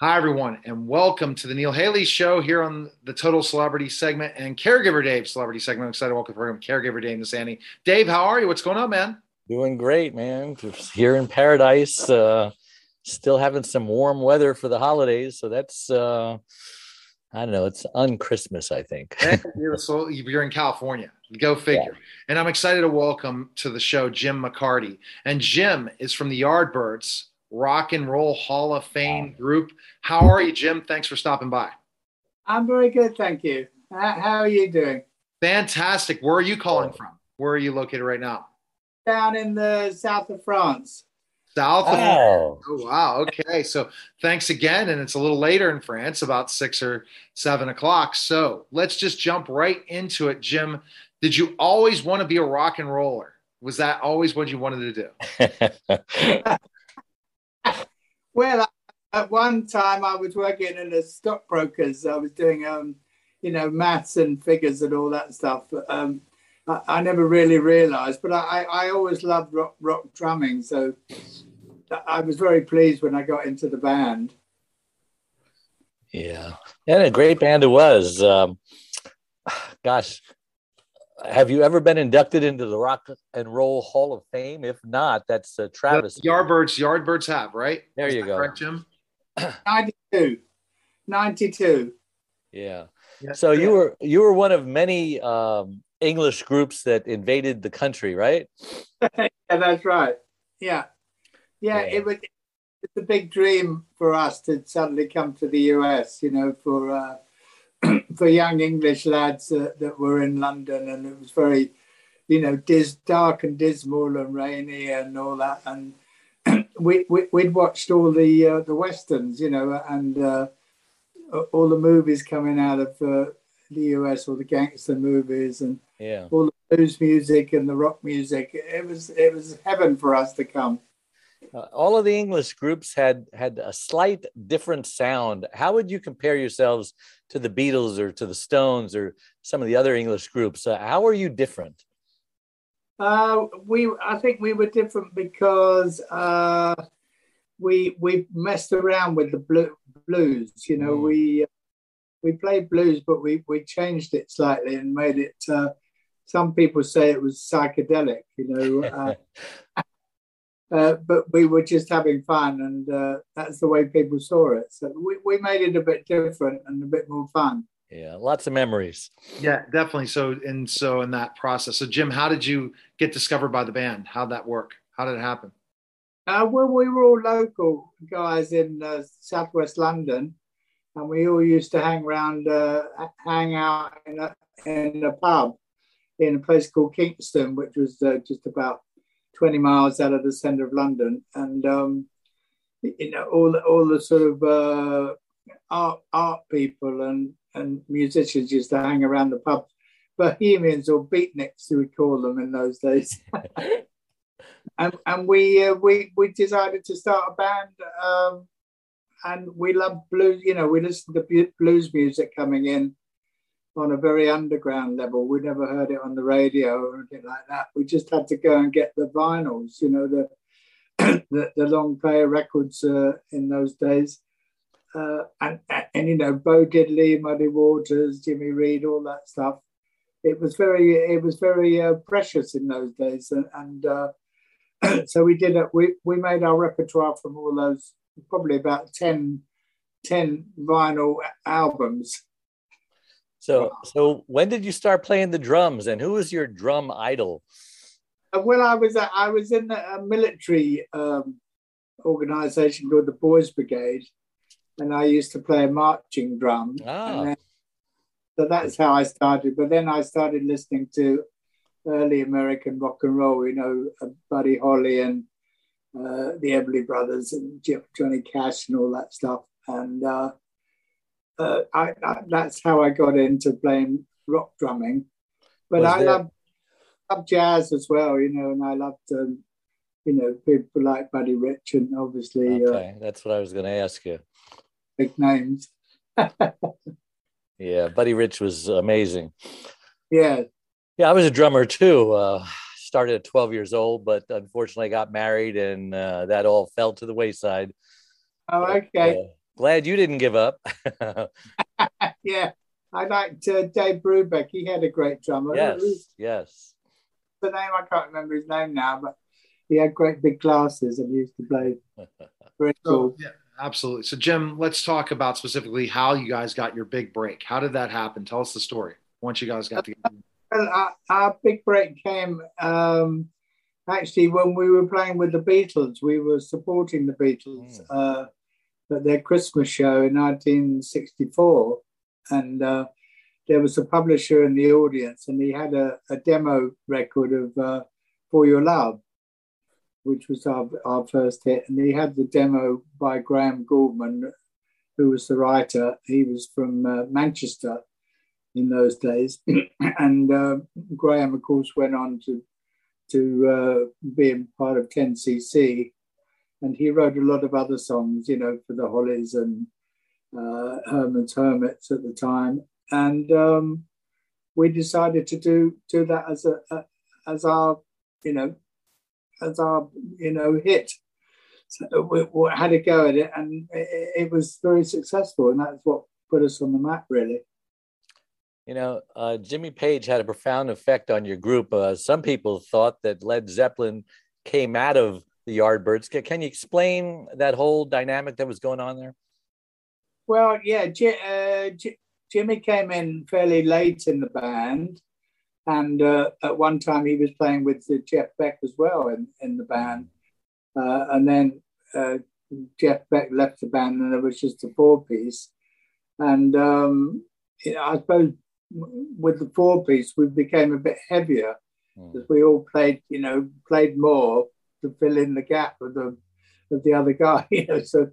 Hi, everyone, and welcome to the Neil Haley Show here on the Total Celebrity segment and Caregiver Dave Celebrity segment. I'm excited to welcome the program Caregiver Dave and Sandy. Dave, how are you? What's going on, man? Doing great, man. Just here in paradise, uh, still having some warm weather for the holidays. So that's, uh, I don't know, it's on Christmas, I think. you're in California. Go figure. Yeah. And I'm excited to welcome to the show Jim McCarty. And Jim is from the Yardbirds Rock and Roll Hall of Fame group. How are you, Jim? Thanks for stopping by. I'm very good, thank you. How are you doing? Fantastic. Where are you calling from? Where are you located right now? Down in the south of France. South of oh. oh wow. Okay. So thanks again. And it's a little later in France, about six or seven o'clock. So let's just jump right into it. Jim, did you always want to be a rock and roller? Was that always what you wanted to do? Well, at one time I was working in a stockbrokers. I was doing, um, you know, maths and figures and all that stuff. But, um, I, I, never really realised, but I, I always loved rock, rock drumming. So I was very pleased when I got into the band. Yeah, and a great band it was. Um, gosh, have you ever been inducted into the Rock and Roll Hall of Fame? If not, that's uh, Travis. The Yardbirds, Yardbirds have right. There Is you go. Correct, Jim. Ninety-two. Ninety-two. Yeah. yeah. So you were you were one of many um, English groups that invaded the country, right? yeah, that's right. Yeah, yeah. yeah. It was it's a big dream for us to suddenly come to the US. You know, for uh, for young English lads uh, that were in London, and it was very, you know, dis- dark and dismal and rainy and all that. And we, we would watched all the uh, the westerns, you know, and uh, all the movies coming out of uh, the US, all the gangster movies, and yeah. all the blues music and the rock music. It was it was heaven for us to come. Uh, all of the English groups had had a slight different sound. How would you compare yourselves to the Beatles or to the Stones or some of the other English groups? Uh, how are you different? Uh, we, I think we were different because uh, we we messed around with the blue, blues. You know, mm. we we played blues, but we we changed it slightly and made it. Uh, some people say it was psychedelic. You know. Uh, but we were just having fun, and uh, that's the way people saw it. So we, we made it a bit different and a bit more fun. Yeah, lots of memories. Yeah, definitely. So and so in that process. So Jim, how did you get discovered by the band? How'd that work? How did it happen? Uh, well, we were all local guys in uh, southwest London, and we all used to hang around, uh, hang out in a, in a pub in a place called Kingston, which was uh, just about 20 miles out of the center of London. And, um, you know, all the, all the sort of uh, art, art people and, and musicians used to hang around the pub. Bohemians or beatniks, we call them in those days. and and we, uh, we, we decided to start a band. Um, and we love blues, you know, we listened to blues music coming in on a very underground level. We never heard it on the radio or anything like that. We just had to go and get the vinyls, you know, the the, the, long player records uh, in those days. Uh, and, and, you know, Bo Diddley, Muddy Waters, Jimmy Reed, all that stuff. It was very, it was very uh, precious in those days, and, and uh, so we did it. We we made our repertoire from all those, probably about 10, 10 vinyl albums so, so when did you start playing the drums, and who was your drum idol? Uh, well, I was uh, I was in a military um, organization called the Boys Brigade, and I used to play marching drum. Ah. Then, so that's how I started. But then I started listening to early American rock and roll. You know, uh, Buddy Holly and uh, the Everly Brothers and Johnny Cash and all that stuff. And uh, uh, I, I, that's how I got into playing rock drumming. But Was I there... jazz as well, you know, and I loved, um, you know, people like Buddy Rich and obviously. Uh, okay, uh, that's what I was going to ask you. Big names. yeah, Buddy Rich was amazing. Yeah. Yeah, I was a drummer too. Uh, started at 12 years old, but unfortunately got married and uh, that all fell to the wayside. Oh, okay. Glad you didn't give up. yeah, I liked uh, Dave Brubeck. He had a great drummer. Yes, yes. The name I can't remember his name now, but he had great big glasses and he used to play. Very cool. yeah, absolutely. So, Jim, let's talk about specifically how you guys got your big break. How did that happen? Tell us the story. Once you guys got together. Well, our, our big break came um, actually when we were playing with the Beatles. We were supporting the Beatles. Mm. Uh, at their Christmas show in 1964. And uh, there was a publisher in the audience, and he had a, a demo record of uh, For Your Love, which was our, our first hit. And he had the demo by Graham Gouldman, who was the writer. He was from uh, Manchester in those days. and uh, Graham, of course, went on to, to uh, be part of 10cc and he wrote a lot of other songs, you know, for the Hollies and uh, Herman's Hermits at the time, and um, we decided to do do that as a, a, as our, you know, as our you know hit. So we, we had a go at it, and it, it, was very successful, and that's what put us on the map, really. You know, uh, Jimmy Page had a profound effect on your group. Uh, some people thought that Led Zeppelin came out of the Yardbirds. Can you explain that whole dynamic that was going on there? Well, yeah, J- uh, J- Jimmy came in fairly late in the band, and uh, at one time he was playing with Jeff Beck as well in, in the band, uh, and then uh, Jeff Beck left the band, and it was just a four piece, and um, I suppose with the four piece we became a bit heavier because mm. we all played, you know, played more to fill in the gap of the of the other guy. You know, so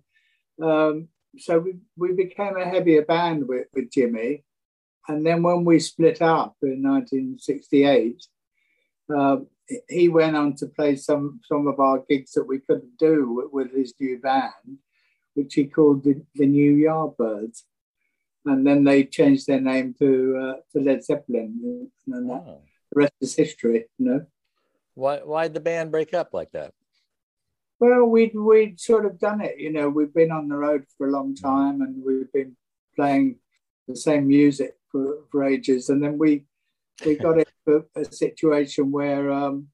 um, so we, we became a heavier band with, with Jimmy, and then when we split up in 1968, uh, he went on to play some some of our gigs that we couldn't do with, with his new band, which he called the, the New Yardbirds. And then they changed their name to uh, to Led Zeppelin, and that, oh. the rest is history. You know. Why why'd the band break up like that? Well, we'd we'd sort of done it, you know. We've been on the road for a long time, and we've been playing the same music for, for ages, and then we we got into a situation where um,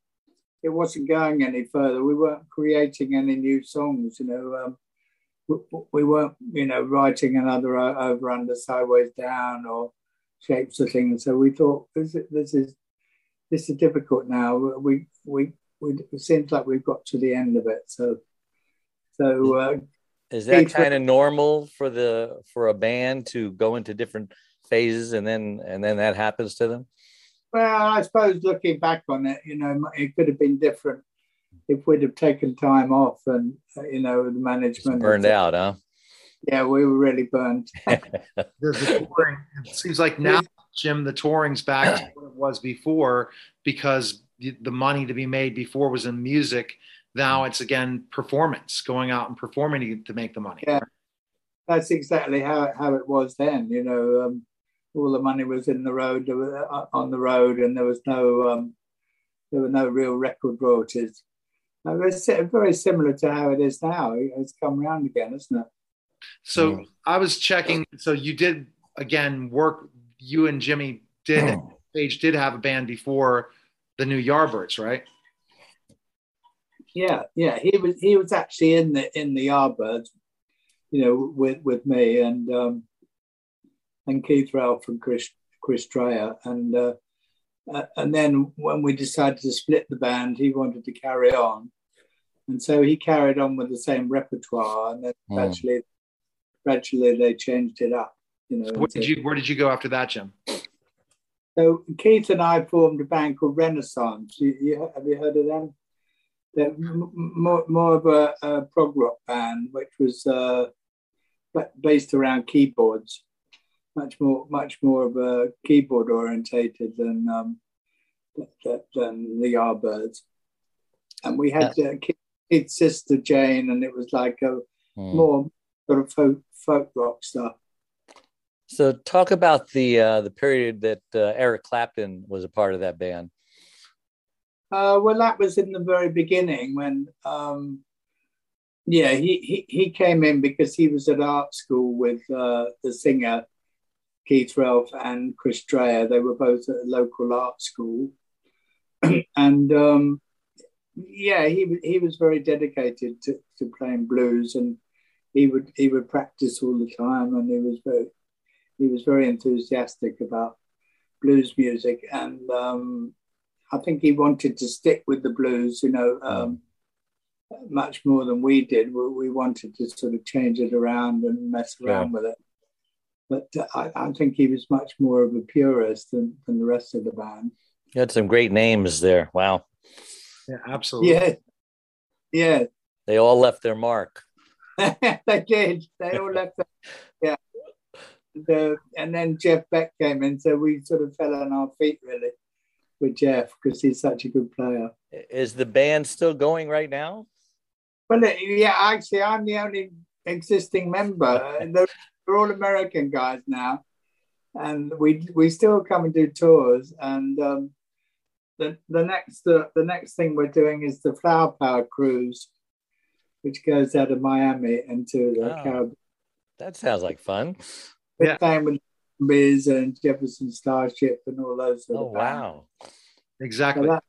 it wasn't going any further. We weren't creating any new songs, you know. Um, we, we, weren't, you know, writing another over under sideways down or shapes of things. So we thought this, this is this is difficult now. We we we it seems like we've got to the end of it. So so uh, is that kind of normal for the for a band to go into different phases and then and then that happens to them? Well, I suppose looking back on it, you know, it could have been different if we'd have taken time off and uh, you know the management burned out, huh? Yeah, we were really burned. it seems like now Jim, the touring's back to what it was before because the money to be made before was in music. Now it's again performance, going out and performing to, make the money. Yeah, that's exactly how how it was then. You know, um, all the money was in the road uh, on the road, and there was no um, there were no real record royalties. It's very similar to how it is now. It's come around again, isn't it? So I was checking. So you did again work you and Jimmy did oh. Page did have a band before the new Yardbirds, right? Yeah, yeah. He was he was actually in the in the Yardbirds, you know, with with me and um, and Keith Relf and Chris Chris Dreja and uh, uh, and then when we decided to split the band, he wanted to carry on, and so he carried on with the same repertoire, and then oh. gradually gradually they changed it up. You know, where did you where did you go after that, Jim? So Keith and I formed a band called Renaissance. You, you, have you heard of them? They're more, more of a, a prog rock band, which was uh, based around keyboards, much more much more of a keyboard orientated than um, than the Yardbirds. And we had uh, Keith's sister Jane, and it was like a mm. more sort of folk, folk rock stuff. So, talk about the uh, the period that uh, Eric Clapton was a part of that band. Uh, well, that was in the very beginning when um, Yeah, he, he, he came in because he was at art school with uh, the singer Keith Relf and Chris Dreja. They were both at a local art school. and um, yeah, he, he was very dedicated to, to playing blues and he would he would practice all the time and he was very he was very enthusiastic about blues music and um, I think he wanted to stick with the blues, you know, um, much more than we did. We, we, wanted to sort of change it around and mess around yeah. with it. But uh, I, I, think he was much more of a purist than, than the rest of the band. You had some great names there. Wow. Yeah, absolutely. Yeah. Yeah. They all left their mark. they did. They all left. Their, yeah. The, and then Jeff Beck came in, so we sort of fell on our feet really with Jeff because he's such a good player. Is the band still going right now? Well, yeah, actually, I'm the only existing member. they're, they're all American guys now, and we we still come and do tours. And um, the the next uh, the next thing we're doing is the Flower Power cruise, which goes out of Miami into the oh, Caribbean. That sounds like fun. We're yeah. playing with Biz and Jefferson Starship and all those. oh wow! Exactly. So that,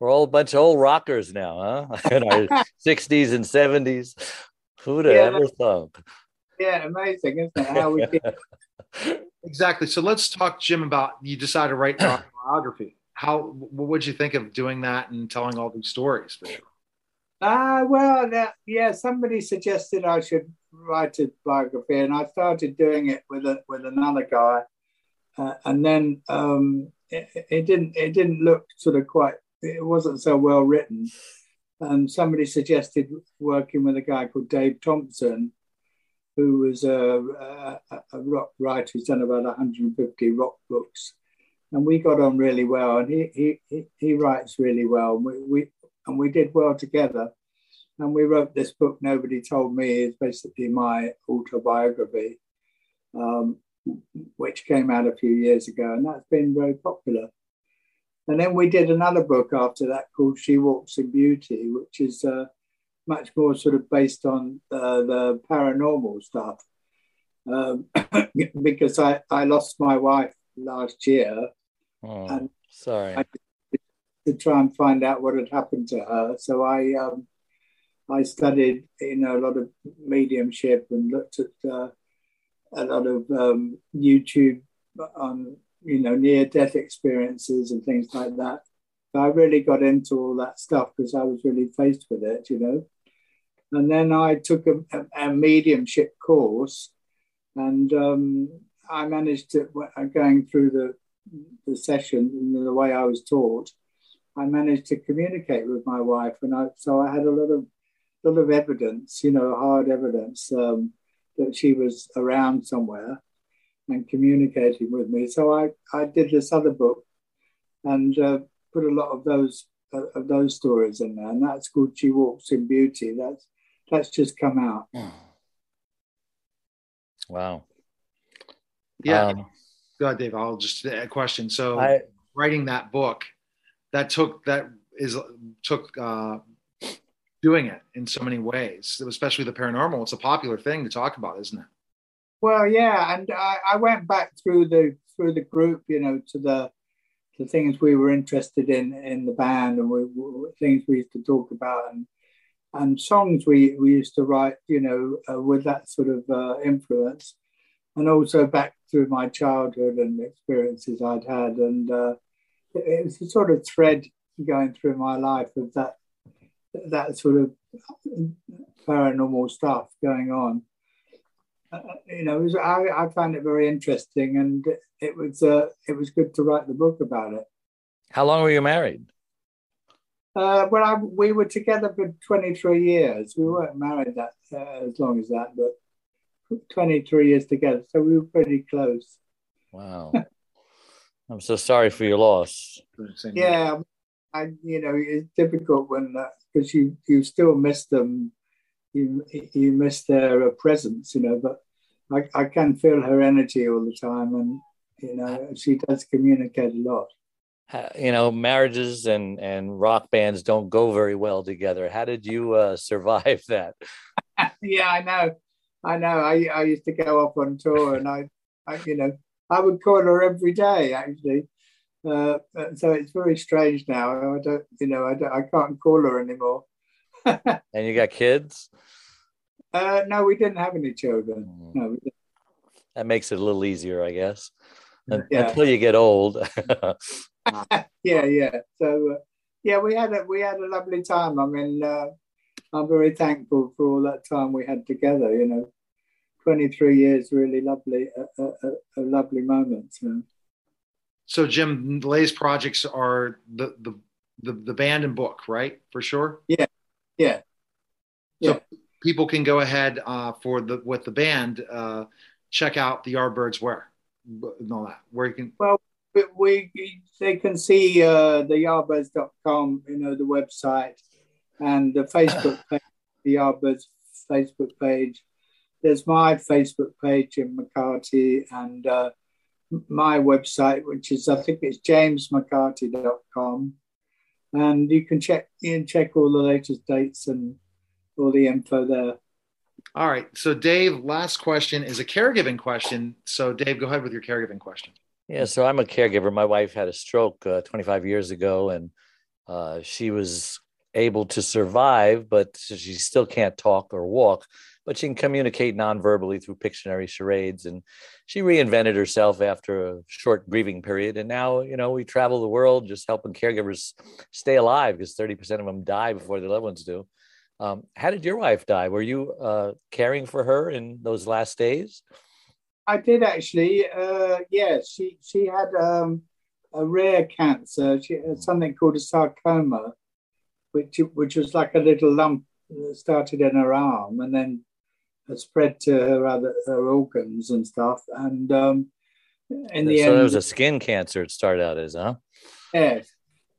We're all a bunch of old rockers now, huh? In our sixties and seventies. Who'd have yeah, ever thunk? Yeah, amazing, isn't it? How we exactly. So let's talk, Jim, about you decided to write an autobiography. How what would you think of doing that and telling all these stories? Ah, uh, well, that, yeah, somebody suggested I should write a biography, and I started doing it with a, with another guy, uh, and then um, it, it, didn't it didn't look sort of quite it wasn't so well written, and somebody suggested working with a guy called Dave Thompson, who was a, a, a rock writer who's done about 150 rock books, and we got on really well, and he he he, he writes really well. We, we and we did well together. And we wrote this book, Nobody Told Me, is basically my autobiography, um, which came out a few years ago, and that's been very popular. And then we did another book after that called She Walks in Beauty, which is uh, much more sort of based on uh, the paranormal stuff. Um, because I, I lost my wife last year. Oh, and sorry. I to try and find out what had happened to her. So I um, I studied you know a lot of mediumship and looked at uh, a lot of um, YouTube on you know near death experiences and things like that. So I really got into all that stuff because I was really faced with it, you know. And then I took a, a, a mediumship course, and um, I managed to going through the the session in the way I was taught. I managed to communicate with my wife, and I, so I had a lot of lot of evidence, you know, hard evidence um, that she was around somewhere and communicating with me. So I, I did this other book and uh, put a lot of those uh, of those stories in there, and that's called "She Walks in Beauty." That's that's just come out. Wow. Yeah. Um, Go ahead, Dave. I'll just a question. So, I, writing that book, that took that is took uh, doing it in so many ways, especially the paranormal. It's a popular thing to talk about, isn't it? Well, yeah, and I, I went back through the through the group, you know, to the the things we were interested in in the band, and we, we things we used to talk about, and and songs we we used to write, you know, uh, with that sort of uh, influence, and also back through my childhood and experiences I'd had, and uh, it was a sort of thread going through my life of that that sort of paranormal stuff going on. Uh, you know, was, I, I found it very interesting, and it was uh, it was good to write the book about it. How long were you married? Uh, well, I, we were together for 23 years. We weren't married that uh, as long as that, but 23 years together. So we were pretty close. Wow. I'm so sorry for your loss. Yeah, I, you know, it's difficult when because you you still miss them, you you miss their uh, presence, you know. But I, I can feel her energy all the time, and you know, she does communicate a lot. You know, marriages and and rock bands don't go very well together. How did you uh, survive that? yeah, I know. I know. I, I used to go off on tour and I, I you know, I would call her every day actually. Uh, so it's very strange now. I don't, you know, I, don't, I can't call her anymore. and you got kids? Uh, no, we didn't have any children. Mm. No, that makes it a little easier, I guess. Yeah. Until you get old. yeah, yeah. So, uh, yeah, we had a we had a lovely time. I mean, uh, I'm very thankful for all that time we had together. You know, 23 years, really lovely, a, a, a lovely moment. So. So, Jim, the latest projects are the, the the the band and book, right? For sure. Yeah, yeah, yeah. So people can go ahead uh, for the with the band. Uh, check out the Yardbirds where and all that. Where you can. Well, we they can see uh, the yardbirds.com, you know, the website and the Facebook page, the Yardbirds Facebook page. There's my Facebook page, Jim McCarty, and uh, my website, which is I think it's jamesmccarty.com, and you can check you can check all the latest dates and all the info there. All right. So, Dave, last question is a caregiving question. So, Dave, go ahead with your caregiving question. Yeah. So, I'm a caregiver. My wife had a stroke uh, 25 years ago, and uh, she was able to survive, but she still can't talk or walk, but she can communicate non-verbally through Pictionary charades. And she reinvented herself after a short grieving period. And now, you know, we travel the world just helping caregivers stay alive because 30% of them die before their loved ones do. Um, how did your wife die? Were you uh, caring for her in those last days? I did actually. Uh, yeah, she she had um, a rare cancer. She had something called a sarcoma, which which was like a little lump that started in her arm and then spread to her other her organs and stuff. And um, in the so end, so it was a skin cancer. It started out as, huh? Yes.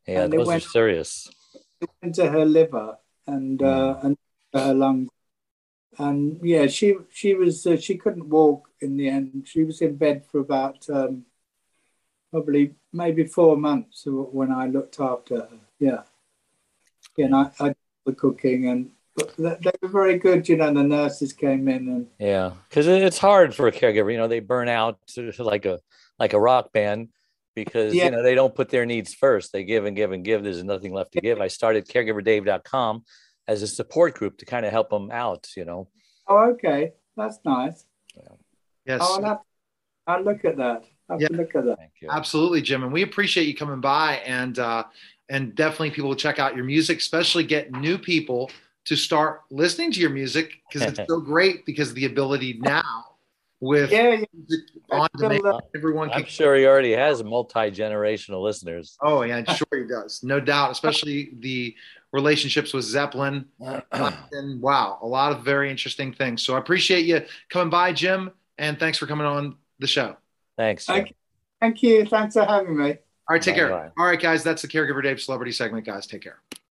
Yeah, and those went, are serious. It went to her liver and mm. uh, and her lungs. And yeah, she she was uh, she couldn't walk in the end. She was in bed for about um, probably maybe four months when I looked after her. Yeah and I, I the cooking and they were very good, you know. The nurses came in and yeah, because it's hard for a caregiver. You know, they burn out like a like a rock band because yeah. you know they don't put their needs first. They give and give and give. There's nothing left to give. I started caregiverdave.com as a support group to kind of help them out. You know. Oh, okay, that's nice. Yeah. Yes. Oh, I'll, I'll look at that. I'll yeah. look at that. Thank you. Absolutely, Jim, and we appreciate you coming by and. uh and definitely people will check out your music, especially get new people to start listening to your music because it's so great because the ability now with yeah, on demand, everyone. I'm sure he already has multi generational listeners. Oh yeah, I'm sure he does, no doubt. Especially the relationships with Zeppelin. and wow, a lot of very interesting things. So I appreciate you coming by, Jim, and thanks for coming on the show. Thanks. Thank, thank you. Thanks for having me. All right, take bye care. Bye. All right, guys, that's the Caregiver Dave celebrity segment, guys. Take care.